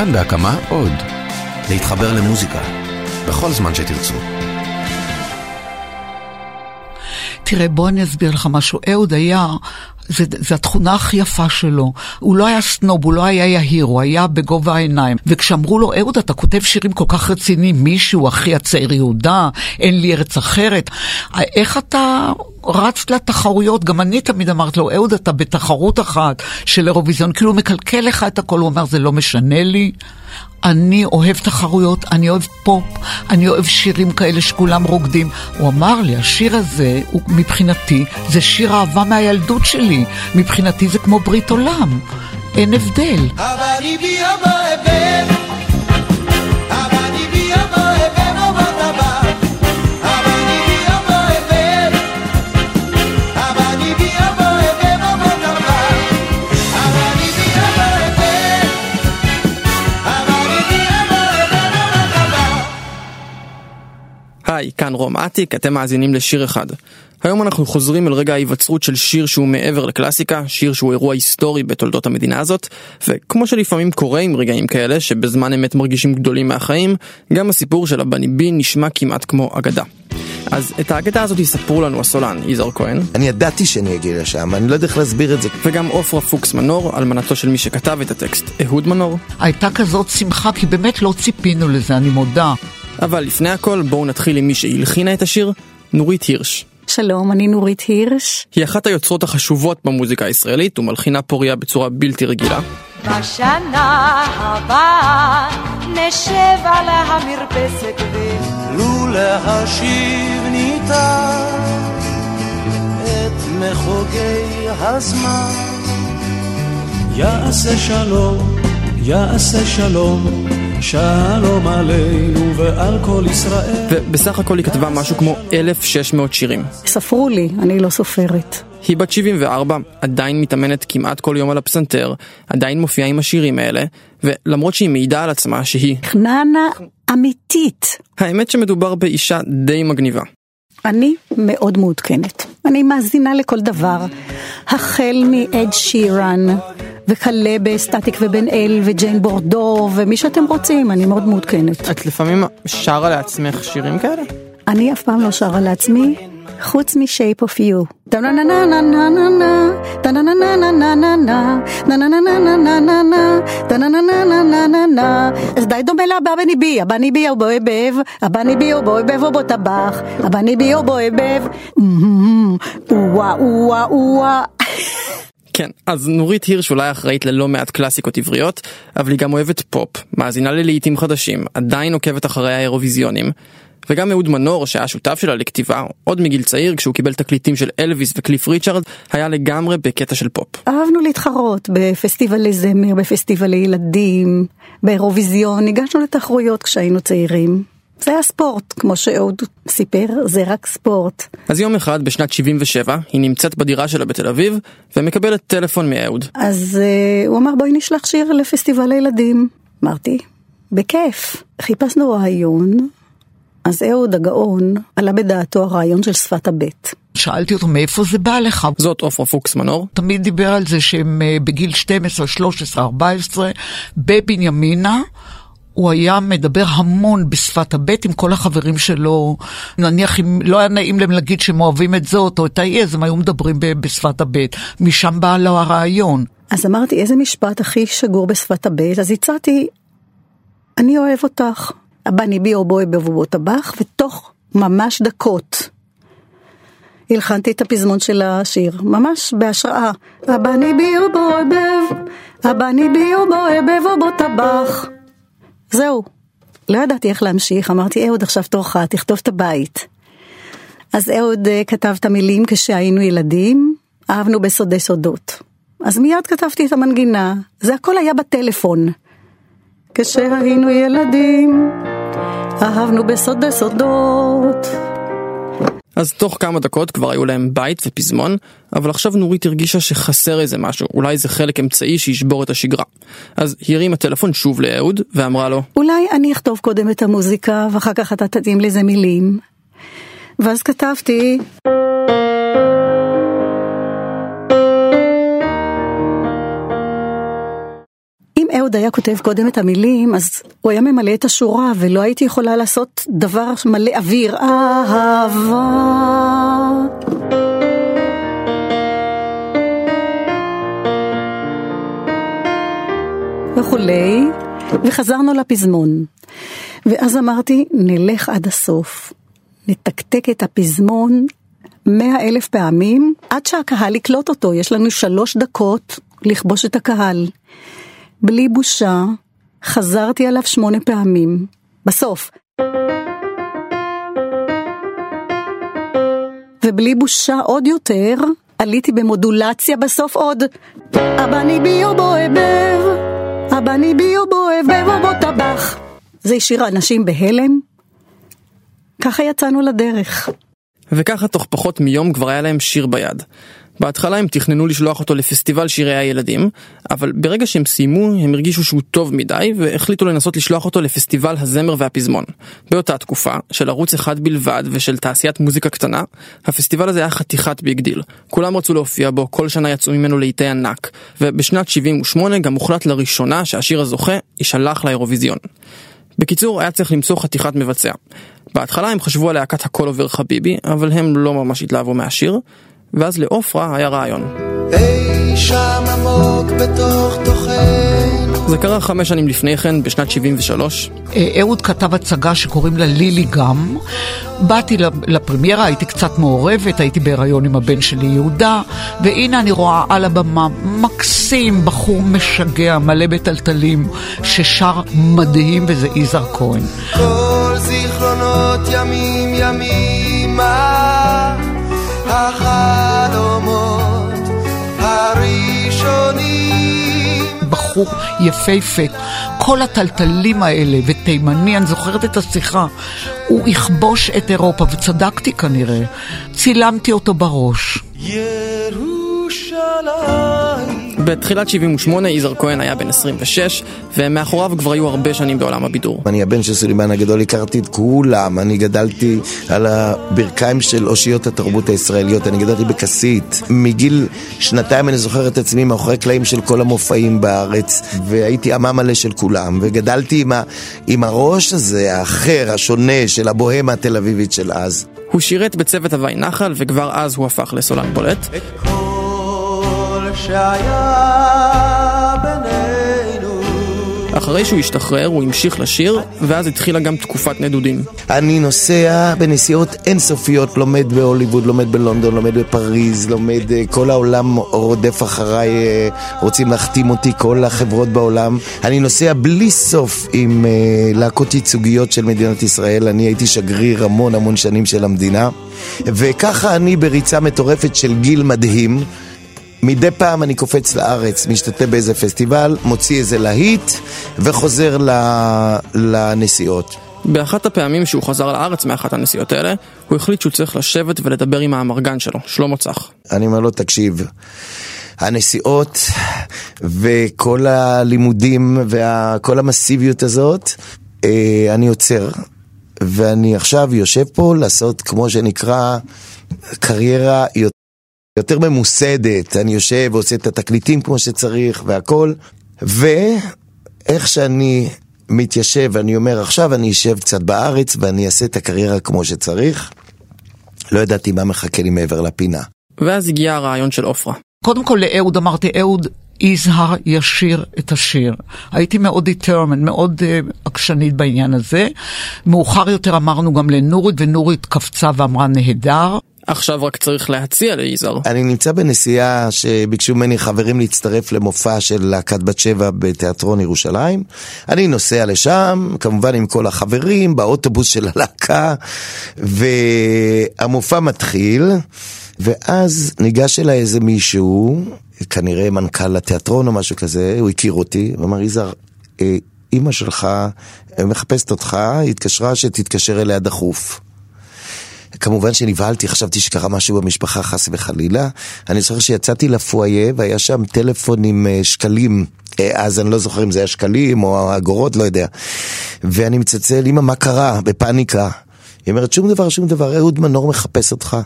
כאן בהקמה עוד. להתחבר למוזיקה. בכל זמן שתרצו. תראה, בוא אני אסביר לך משהו. אהוד היה, זו התכונה הכי יפה שלו. הוא לא היה סנוב, הוא לא היה יהיר, הוא היה בגובה העיניים. וכשאמרו לו, אהוד, אתה כותב שירים כל כך רציניים, מישהו, אחי הצעיר יהודה, אין לי ארץ אחרת. איך אתה רץ לתחרויות? גם אני תמיד אמרתי לו, אהוד, אתה בתחרות אחת של אירוויזיון, כאילו מקלקל לך את הכל, הוא אומר, זה לא משנה לי. אני אוהב תחרויות, אני אוהב פופ, אני אוהב שירים כאלה שכולם רוקדים. הוא אמר לי, השיר הזה, הוא, מבחינתי, זה שיר אהבה מהילדות שלי. מבחינתי זה כמו ברית עולם. אין הבדל. היי, כאן רום אטיק, אתם מאזינים לשיר אחד. היום אנחנו חוזרים אל רגע ההיווצרות של שיר שהוא מעבר לקלאסיקה, שיר שהוא אירוע היסטורי בתולדות המדינה הזאת, וכמו שלפעמים קורה עם רגעים כאלה, שבזמן אמת מרגישים גדולים מהחיים, גם הסיפור של הבני בי נשמע כמעט כמו אגדה. אז את האגדה הזאת יספרו לנו הסולן, יזהר כהן. אני ידעתי שאני אגיע לשם, אני לא יודע איך להסביר את זה. וגם עופרה פוקס מנור, אלמנתו של מי שכתב את הטקסט, אהוד מנור. הייתה כזאת שמחה, כי באמת לא ציפינו לזה, אני מודה. אבל לפני הכל בואו נתחיל עם מי שהלחינה את השיר, נורית הירש. שלום, אני נורית הירש. היא אחת היוצרות החשובות במוזיקה הישראלית ומלחינה פוריה בצורה בלתי רגילה. בשנה הבאה נשב על המרפסת ולו להשיב ניתן את מחוגי הזמן יעשה שלום, יעשה שלום שלום עלינו ועל כל ישראל. ובסך הכל היא כתבה משהו כמו 1,600 שירים. ספרו לי, אני לא סופרת. היא בת 74, עדיין מתאמנת כמעט כל יום על הפסנתר, עדיין מופיעה עם השירים האלה, ולמרות שהיא מעידה על עצמה שהיא... חננה אמיתית. האמת שמדובר באישה די מגניבה. אני מאוד מעודכנת. אני מאזינה לכל דבר. החל מאד שירן, וכלה בסטטיק ובן אל וג'יין בורדו ומי שאתם רוצים, אני מאוד מעודכנת. את לפעמים שרה לעצמך שירים כאלה? אני אף פעם לא שרה לעצמי, חוץ מ-shape of you. אז די דומה לבני בי, הבני בי הוא בוהבב, הבני בי הוא בוהבב או בטבח, הבני בי הוא בוהבב, וואה וואה וואה כן, אז נורית הירש אולי אחראית ללא מעט קלאסיקות עבריות, אבל היא גם אוהבת פופ, מאזינה ללהיטים חדשים, עדיין עוקבת אחרי האירוויזיונים, וגם אהוד מנור, שהיה שותף שלה לכתיבה, עוד מגיל צעיר, כשהוא קיבל תקליטים של אלוויס וקליף ריצ'רד, היה לגמרי בקטע של פופ. אהבנו להתחרות בפסטיבלי זמר, בפסטיבלי ילדים, באירוויזיון, הגשנו לתחרויות כשהיינו צעירים. זה היה ספורט, כמו שאהוד סיפר, זה רק ספורט. אז יום אחד, בשנת 77, היא נמצאת בדירה שלה בתל אביב, ומקבלת טלפון מאהוד. אז uh, הוא אמר בואי נשלח שיר לפסטיבל הילדים. אמרתי, בכיף. חיפשנו רעיון, אז אהוד הגאון עלה בדעתו הרעיון של שפת הבט. שאלתי אותו מאיפה זה בא לך. זאת עופרה פוקס מנור. תמיד דיבר על זה שהם uh, בגיל 12, 13, 14, בבנימינה. הוא היה מדבר המון בשפת הבט עם כל החברים שלו. נניח אם לא היה נעים להם להגיד שהם אוהבים את זאת או את ההיא, אז הם היו מדברים בשפת הבט. משם בא לו הרעיון. אז אמרתי, איזה משפט הכי שגור בשפת הבט? אז הצעתי, אני אוהב אותך. הבני בי או בואי בבובו טבח, ותוך ממש דקות הלחנתי את הפזמון של השיר, ממש בהשראה. הבני בי או בואי בב, הבני בי או בואי בבובו טבח. זהו, לא ידעתי איך להמשיך, אמרתי אהוד עכשיו תורך, תכתוב את הבית. אז אהוד uh, כתב את המילים כשהיינו ילדים, אהבנו בסודי סודות. אז מיד כתבתי את המנגינה, זה הכל היה בטלפון. כשהיינו ילדים, אהבנו בסודי סודות. אז תוך כמה דקות כבר היו להם בית ופזמון, אבל עכשיו נורית הרגישה שחסר איזה משהו, אולי זה חלק אמצעי שישבור את השגרה. אז היא הרימה טלפון שוב לאהוד, ואמרה לו, אולי אני אכתוב קודם את המוזיקה, ואחר כך אתה תתאים לזה מילים. ואז כתבתי... אהוד היה כותב קודם את המילים, אז הוא היה ממלא את השורה, ולא הייתי יכולה לעשות דבר מלא אוויר. אהבה. וכולי, וחזרנו לפזמון. ואז אמרתי, נלך עד הסוף. נתקתק את הפזמון מאה אלף פעמים, עד שהקהל יקלוט אותו. יש לנו שלוש דקות לכבוש את הקהל. בלי בושה, חזרתי עליו שמונה פעמים. בסוף. ובלי בושה עוד יותר, עליתי במודולציה בסוף עוד. אבני ביו בוהבב, אבני ביו בוהבב ובו טבח. זה השאיר אנשים בהלם. ככה יצאנו לדרך. וככה תוך פחות מיום כבר היה להם שיר ביד. בהתחלה הם תכננו לשלוח אותו לפסטיבל שירי הילדים, אבל ברגע שהם סיימו הם הרגישו שהוא טוב מדי והחליטו לנסות לשלוח אותו לפסטיבל הזמר והפזמון. באותה תקופה, של ערוץ אחד בלבד ושל תעשיית מוזיקה קטנה, הפסטיבל הזה היה חתיכת big deal. כולם רצו להופיע בו, כל שנה יצאו ממנו להיטי ענק, ובשנת 78 גם הוחלט לראשונה שהשיר הזוכה יישלח לאירוויזיון. בקיצור, היה צריך למצוא חתיכת מבצע. בהתחלה הם חשבו על להקת הכל עובר חביבי, אבל הם לא ממש התלהבו מהשיר, ואז לעופרה היה רעיון. אי שם עמוק בתוך תוכנו זה קרה חמש שנים לפני כן, בשנת 73. אה, אהוד כתב הצגה שקוראים לה לילי גם. באתי לפרמיירה, הייתי קצת מעורבת, הייתי בהיריון עם הבן שלי יהודה, והנה אני רואה על הבמה מקסים, בחור משגע, מלא בטלטלים, ששר מדהים, וזה יזהר כהן. כל זיכרונות ימים ימימה החלומות הראשונים בחור יפהפה. כל הטלטלים האלה, ותימני, אני זוכרת את השיחה, הוא יכבוש את אירופה, וצדקתי כנראה. צילמתי אותו בראש. ירושלים בתחילת 78 יזהר כהן היה בן 26, ומאחוריו כבר היו הרבה שנים בעולם הבידור. אני הבן של סולימאן הגדול, הכרתי את כולם, אני גדלתי על הברכיים של אושיות התרבות הישראליות, אני גדלתי בכסית. מגיל שנתיים אני זוכר את עצמי מאחורי קלעים של כל המופעים בארץ, והייתי אמה מלא של כולם, וגדלתי עם, ה, עם הראש הזה, האחר, השונה, של הבוהמה התל אביבית של אז. הוא שירת בצוות הוואי נחל, וכבר אז הוא הפך לסולן בולט. שהיה בינינו אחרי שהוא השתחרר, הוא המשיך לשיר, ואז התחילה גם תקופת נדודים. אני נוסע בנסיעות אינסופיות, לומד בהוליווד, לומד בלונדון, לומד בפריז, לומד, אה, כל העולם רודף אחריי, אה, רוצים להחתים אותי, כל החברות בעולם. אני נוסע בלי סוף עם אה, להקות ייצוגיות של מדינת ישראל, אני הייתי שגריר המון המון שנים של המדינה, וככה אני בריצה מטורפת של גיל מדהים. מדי פעם אני קופץ לארץ, משתתף באיזה פסטיבל, מוציא איזה להיט וחוזר ל... לנסיעות. באחת הפעמים שהוא חזר לארץ מאחת הנסיעות האלה, הוא החליט שהוא צריך לשבת ולדבר עם האמרגן שלו, שלמה צח. אני אומר לו, תקשיב, הנסיעות וכל הלימודים וכל המסיביות הזאת, אה, אני עוצר. ואני עכשיו יושב פה לעשות, כמו שנקרא, קריירה יותר... יותר ממוסדת, אני יושב ועושה את התקליטים כמו שצריך והכל, ואיך שאני מתיישב, אני אומר עכשיו אני אשב קצת בארץ ואני אעשה את הקריירה כמו שצריך, לא ידעתי מה מחכה לי מעבר לפינה. ואז הגיע הרעיון של עופרה. קודם כל לאהוד אמרתי, אהוד, יזהר ישיר את השיר. הייתי מאוד determined, מאוד uh, עקשנית בעניין הזה. מאוחר יותר אמרנו גם לנורית, ונורית קפצה ואמרה נהדר. עכשיו רק צריך להציע ליזהר. אני נמצא בנסיעה שביקשו ממני חברים להצטרף למופע של להקת בת שבע בתיאטרון ירושלים. אני נוסע לשם, כמובן עם כל החברים, באוטובוס של הלהקה, והמופע מתחיל, ואז ניגש אליי איזה מישהו, כנראה מנכ"ל התיאטרון או משהו כזה, הוא הכיר אותי, הוא אמר, יזהר, אה, אימא שלך אה, מחפשת אותך, היא התקשרה שתתקשר אליה דחוף. כמובן שנבהלתי, חשבתי שקרה משהו במשפחה חס וחלילה. אני זוכר שיצאתי לפואיה והיה שם טלפון עם אה, שקלים. אה, אז אני לא זוכר אם זה היה שקלים או אגורות, לא יודע. ואני מצלצל, אמא, מה קרה? בפאניקה. היא אומרת, שום דבר, שום דבר, אהוד מנור מחפש אותך,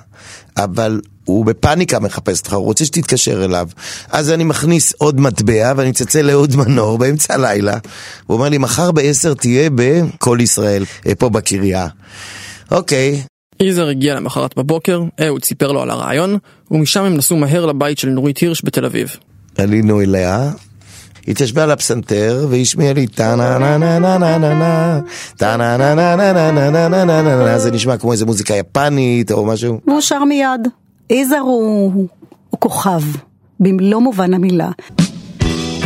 אבל הוא בפאניקה מחפש אותך, הוא רוצה שתתקשר אליו. אז אני מכניס עוד מטבע ואני מצלצל לאהוד מנור באמצע הלילה. הוא אומר לי, מחר בעשר תהיה בכל ישראל, אה, פה בקריה. אוקיי, יזהר הגיע למחרת בבוקר, אהוד סיפר לו על הרעיון, ומשם הם נסעו מהר לבית של נורית הירש בתל אביב. עלינו אליה, התיישבה על הפסנתר והשמיעה לי טה נה נה נה נה נה נה נה טה נה נה נה נה נה נה נה נה נה נה נה זה נשמע כמו איזה מוזיקה יפנית או משהו. והוא שר מיד. יזהר הוא כוכב, במלוא מובן המילה.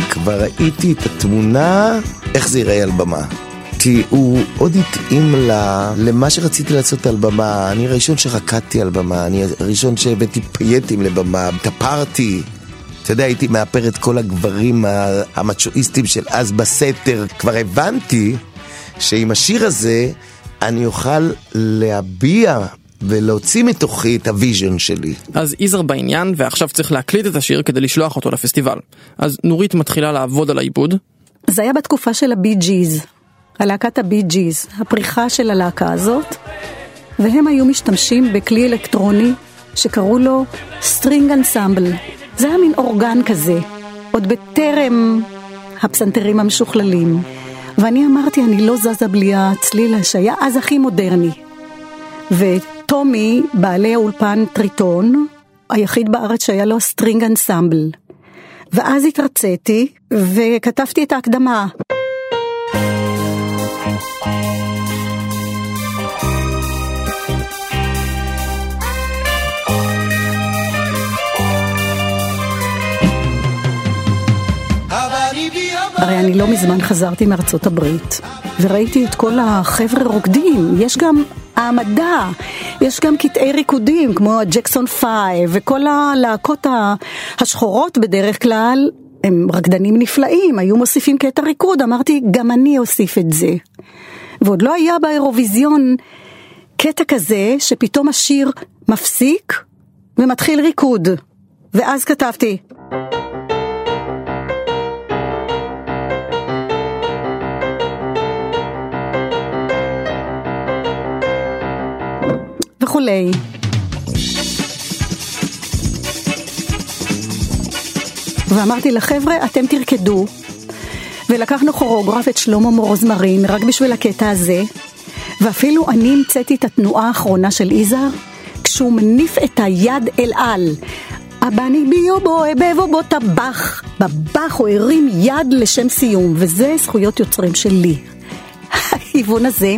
כבר ראיתי את התמונה, איך זה ייראה על במה. כי הוא עוד התאים לה, למה שרציתי לעשות על במה. אני הראשון שרקדתי על במה, אני הראשון שהבאתי פייטים לבמה, טפרתי. אתה יודע, הייתי מאפר את כל הגברים המצ'ואיסטים של אז בסתר. כבר הבנתי שעם השיר הזה אני אוכל להביע ולהוציא מתוכי את ה vision שלי. אז יזהר בעניין, ועכשיו צריך להקליט את השיר כדי לשלוח אותו לפסטיבל. אז נורית מתחילה לעבוד על העיבוד, זה היה בתקופה של הבי ג'יז, הלהקת הבי ג'יז, הפריחה של הלהקה הזאת, והם היו משתמשים בכלי אלקטרוני שקראו לו סטרינג אנסמבל. זה היה מין אורגן כזה, עוד בטרם הפסנתרים המשוכללים. ואני אמרתי, אני לא זזה בלי הצליל שהיה אז הכי מודרני. וטומי, בעלי האולפן טריטון, היחיד בארץ שהיה לו סטרינג אנסמבל. ואז התרציתי וכתבתי את ההקדמה. הרי אני לא מזמן חזרתי מארצות הברית, וראיתי את כל החבר'ה רוקדים, יש גם העמדה, יש גם קטעי ריקודים, כמו הג'קסון פייב, וכל הלהקות השחורות בדרך כלל, הם רקדנים נפלאים, היו מוסיפים קטע ריקוד, אמרתי, גם אני אוסיף את זה. ועוד לא היה באירוויזיון קטע כזה, שפתאום השיר מפסיק ומתחיל ריקוד. ואז כתבתי, וכולי. ואמרתי לחבר'ה, אתם תרקדו. ולקחנו כוריאוגרף את שלמה מורוזמרין רק בשביל הקטע הזה, ואפילו אני המצאתי את התנועה האחרונה של יזהר, כשהוא מניף את היד אל על. הבני ביו בוי בבו בו טבח. בבח הוא הרים יד לשם סיום, וזה זכויות יוצרים שלי. ההיוון הזה,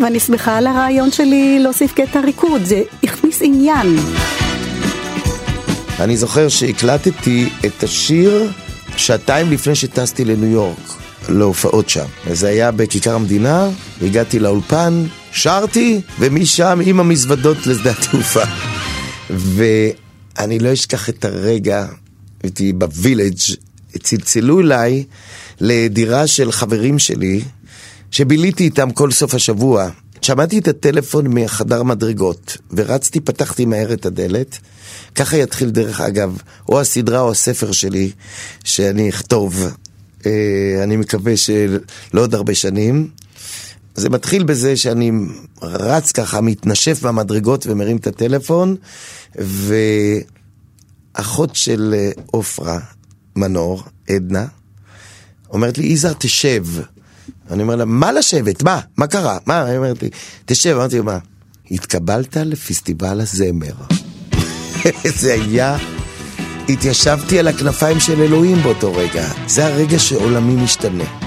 ואני שמחה על הרעיון שלי להוסיף קטע ריקוד, זה הכניס עניין. אני זוכר שהקלטתי את השיר שעתיים לפני שטסתי לניו יורק, להופעות שם. זה היה בכיכר המדינה, הגעתי לאולפן, שרתי, ומשם עם המזוודות לשדה התעופה. ואני לא אשכח את הרגע, הייתי בווילג', צלצלו אליי לדירה של חברים שלי, שביליתי איתם כל סוף השבוע. שמעתי את הטלפון מחדר מדרגות, ורצתי, פתחתי מהר את הדלת. ככה יתחיל דרך אגב, או הסדרה או הספר שלי, שאני אכתוב, אה, אני מקווה שלא עוד הרבה שנים. זה מתחיל בזה שאני רץ ככה, מתנשף במדרגות ומרים את הטלפון, ואחות של אה, עופרה מנור, עדנה, אומרת לי, יזהר, תשב. אני אומר לה, מה לשבת? מה? מה קרה? מה? היא אומרת לי, תשב. אמרתי מה? התקבלת לפסטיבל הזמר. זה היה... התיישבתי על הכנפיים של אלוהים באותו רגע. זה הרגע שעולמי משתנה.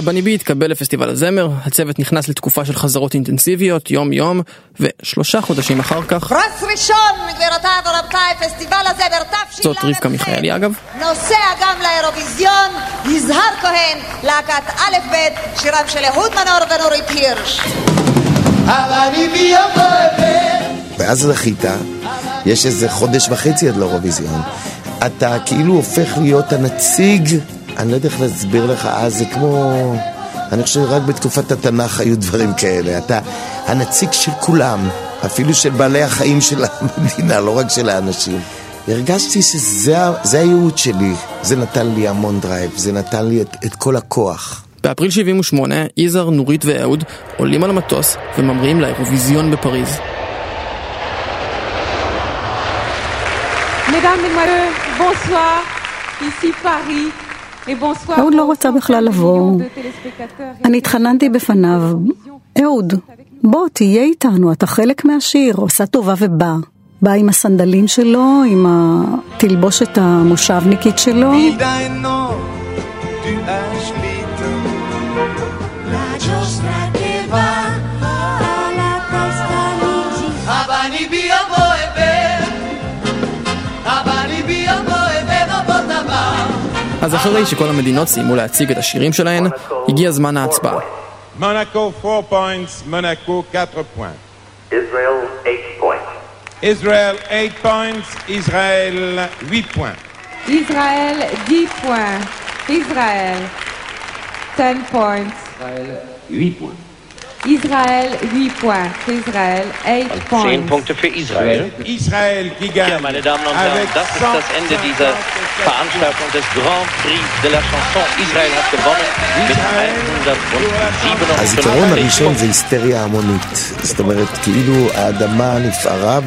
הבני בי התקבל לפסטיבל הזמר, הצוות נכנס לתקופה של חזרות אינטנסיביות, יום יום, ושלושה חודשים אחר כך, פרס ראשון, גבירותיי ורבותיי, פסטיבל הזמר תש"ל. זאת רבקה מיכאלי אגב, נוסע גם לאירוויזיון, יזהר כהן, להקת א' ב', שירם של אהוד מנור ונורית הירש. ואז זכית, יש איזה חודש וחצי עד לאירוויזיון. אתה כאילו הופך להיות הנציג, אני לא יודע איך להסביר לך, אז זה כמו... אני חושב שרק בתקופת התנ"ך היו דברים כאלה. אתה הנציג של כולם, אפילו של בעלי החיים של המדינה, לא רק של האנשים. הרגשתי שזה הייעוד שלי, זה נתן לי המון דרייב, זה נתן לי את, את כל הכוח. באפריל 78, יזהר, נורית ואהוד עולים על המטוס וממריאים לאירוויזיון בפריז. Mesdames, Mesdemoiselles, bonsoir. Ici Paris. אהוד לא רצה בכלל לבוא. אני התחננתי בפניו, אהוד, בוא תהיה איתנו, אתה חלק מהשיר, עושה טובה ובא. בא עם הסנדלים שלו, עם התלבושת המושבניקית שלו. אז אחרי שכל המדינות סיימו להציג את השירים שלהן, הגיע זמן ההצבעה. Monaco 4 points, Monaco 4 points. Israel, 8 points. Israel 8 points, Israël 8 points. Israël, 10 points. Israël, 10 points. 8 points. Israël, 8 points. Israël, 8 Zehn points. Punkte für Israel. Israël qui gagne. Ja, meine Damen und Herren, das ist das Ende 150 dieser Veranstaltung des Grand Prix de la Chanson. Israel hat gewonnen mit 157. הזיכרון הראשון זה היסטריה המונית. זאת אומרת, כאילו האדמה נפערה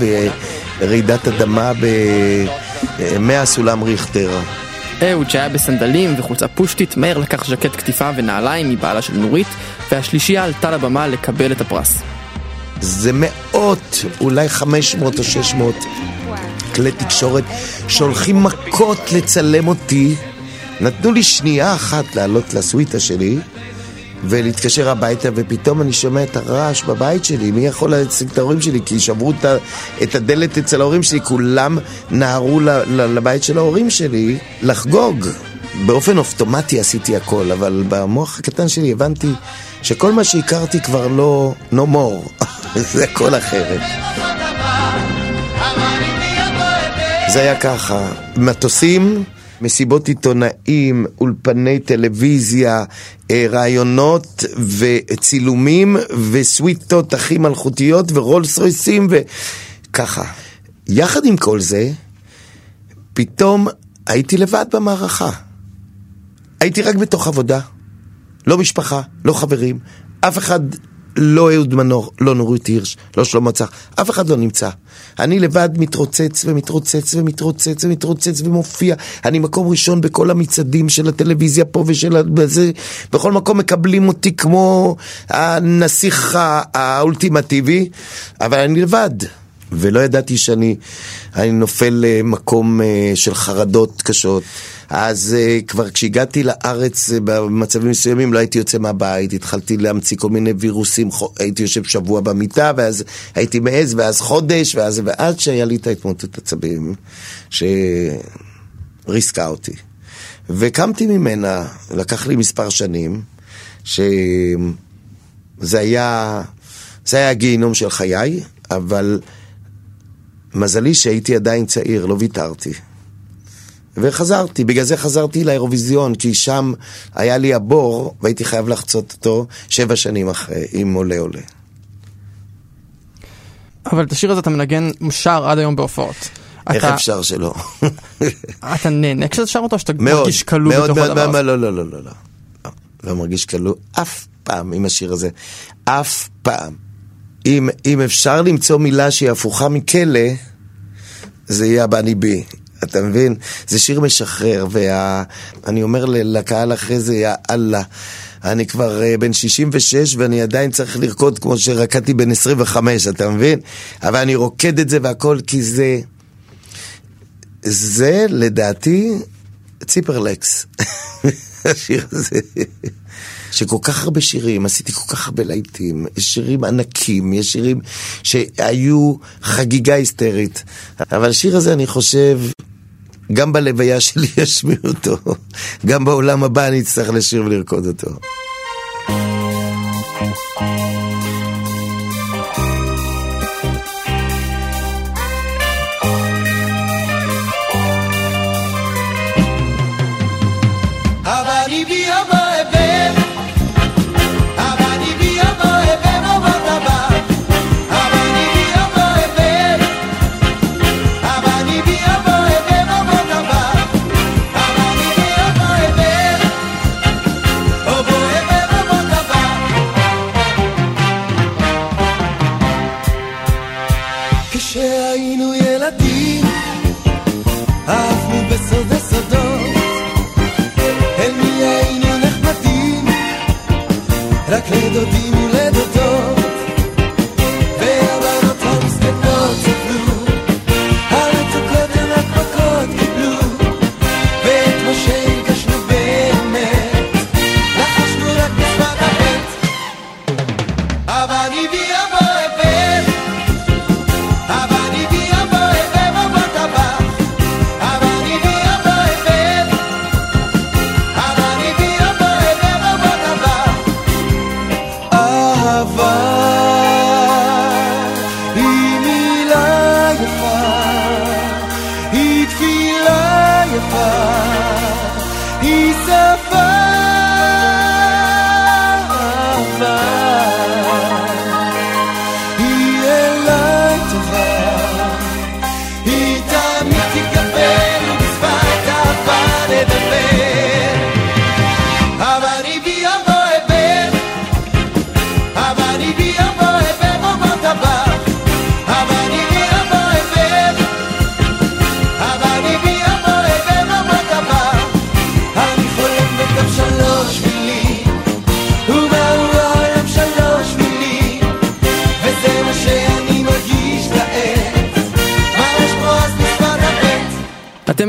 ברעידת אדמה ב-100 סולם ריכטר. אהוד שהיה בסנדלים וחולצה פושטית, מהר לקח ז'קט קטיפה ונעליים מבעלה של נורית, והשלישייה עלתה לבמה לקבל את הפרס. זה מאות, אולי 500 או 600 כלי תקשורת שהולכים מכות לצלם אותי. נתנו לי שנייה אחת לעלות לסוויטה שלי ולהתקשר הביתה, ופתאום אני שומע את הרעש בבית שלי. מי יכול להציג את ההורים שלי? כי שברו את הדלת אצל ההורים שלי, כולם נהרו לבית של ההורים שלי לחגוג. באופן אופטומטי עשיתי הכל, אבל במוח הקטן שלי הבנתי שכל מה שהכרתי כבר לא... no more. זה הכל אחרת. זה היה ככה, מטוסים, מסיבות עיתונאים, אולפני טלוויזיה, אה, ראיונות וצילומים וסוויטות הכי מלכותיות ורולס רויסים וככה. יחד עם כל זה, פתאום הייתי לבד במערכה. הייתי רק בתוך עבודה. לא משפחה, לא חברים, אף אחד לא אהוד מנור, לא נורית הירש, לא שלמה צח, אף אחד לא נמצא. אני לבד מתרוצץ ומתרוצץ ומתרוצץ ומתרוצץ ומופיע. אני מקום ראשון בכל המצעדים של הטלוויזיה פה ושל הזה. בכל מקום מקבלים אותי כמו הנסיך האולטימטיבי, אבל אני לבד. ולא ידעתי שאני אני נופל למקום אה, של חרדות קשות. אז אה, כבר כשהגעתי לארץ אה, במצבים מסוימים לא הייתי יוצא מהבית, התחלתי להמציא כל מיני וירוסים, הייתי יושב שבוע במיטה, ואז הייתי מעז, ואז חודש, ואז, ועד שהיה לי את ההתמוטטות עצבים, שריסקה אותי. וקמתי ממנה, לקח לי מספר שנים, שזה היה, זה היה הגיהינום של חיי, אבל מזלי שהייתי עדיין צעיר, לא ויתרתי. וחזרתי, בגלל זה חזרתי לאירוויזיון, כי שם היה לי הבור, והייתי חייב לחצות אותו שבע שנים אחרי, עם עולה עולה. אבל את השיר הזה אתה מנגן שר עד היום בהופעות. איך אתה- אפשר שלא? אתה נהנה כשאתה שר אותו, או שאתה מאוד, מרגיש כלוא מאוד, בתוך מאוד, הדבר מאוד, הזה? לא, לא, לא, לא, לא. לא. לא מרגיש כלוא אף פעם עם השיר הזה. אף פעם. אם, אם אפשר למצוא מילה שהיא הפוכה מכלא, זה יהיה הבני בי. אתה מבין? זה שיר משחרר, ואני אומר ל- לקהל אחרי זה, יא אללה. אני כבר uh, בן 66 ואני עדיין צריך לרקוד כמו שרקדתי בן 25, אתה מבין? אבל אני רוקד את זה והכל כי זה... זה לדעתי ציפרלקס. השיר הזה. שכל כך הרבה שירים, עשיתי כל כך הרבה להיטים, יש שירים ענקים, יש שירים שהיו חגיגה היסטרית. אבל השיר הזה, אני חושב, גם בלוויה שלי ישמיעו אותו, גם בעולם הבא אני אצטרך לשיר ולרקוד אותו.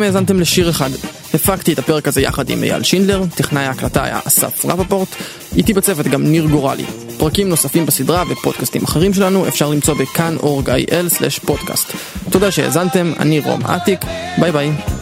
האזנתם לשיר אחד. הפקתי את הפרק הזה יחד עם אייל שינדלר, טכנאי ההקלטה היה אסף רפפורט, איתי בצוות גם ניר גורלי. פרקים נוספים בסדרה ופודקאסטים אחרים שלנו אפשר למצוא בכאן.org.il/פודקאסט. תודה שהאזנתם, אני רום אטיק, ביי ביי.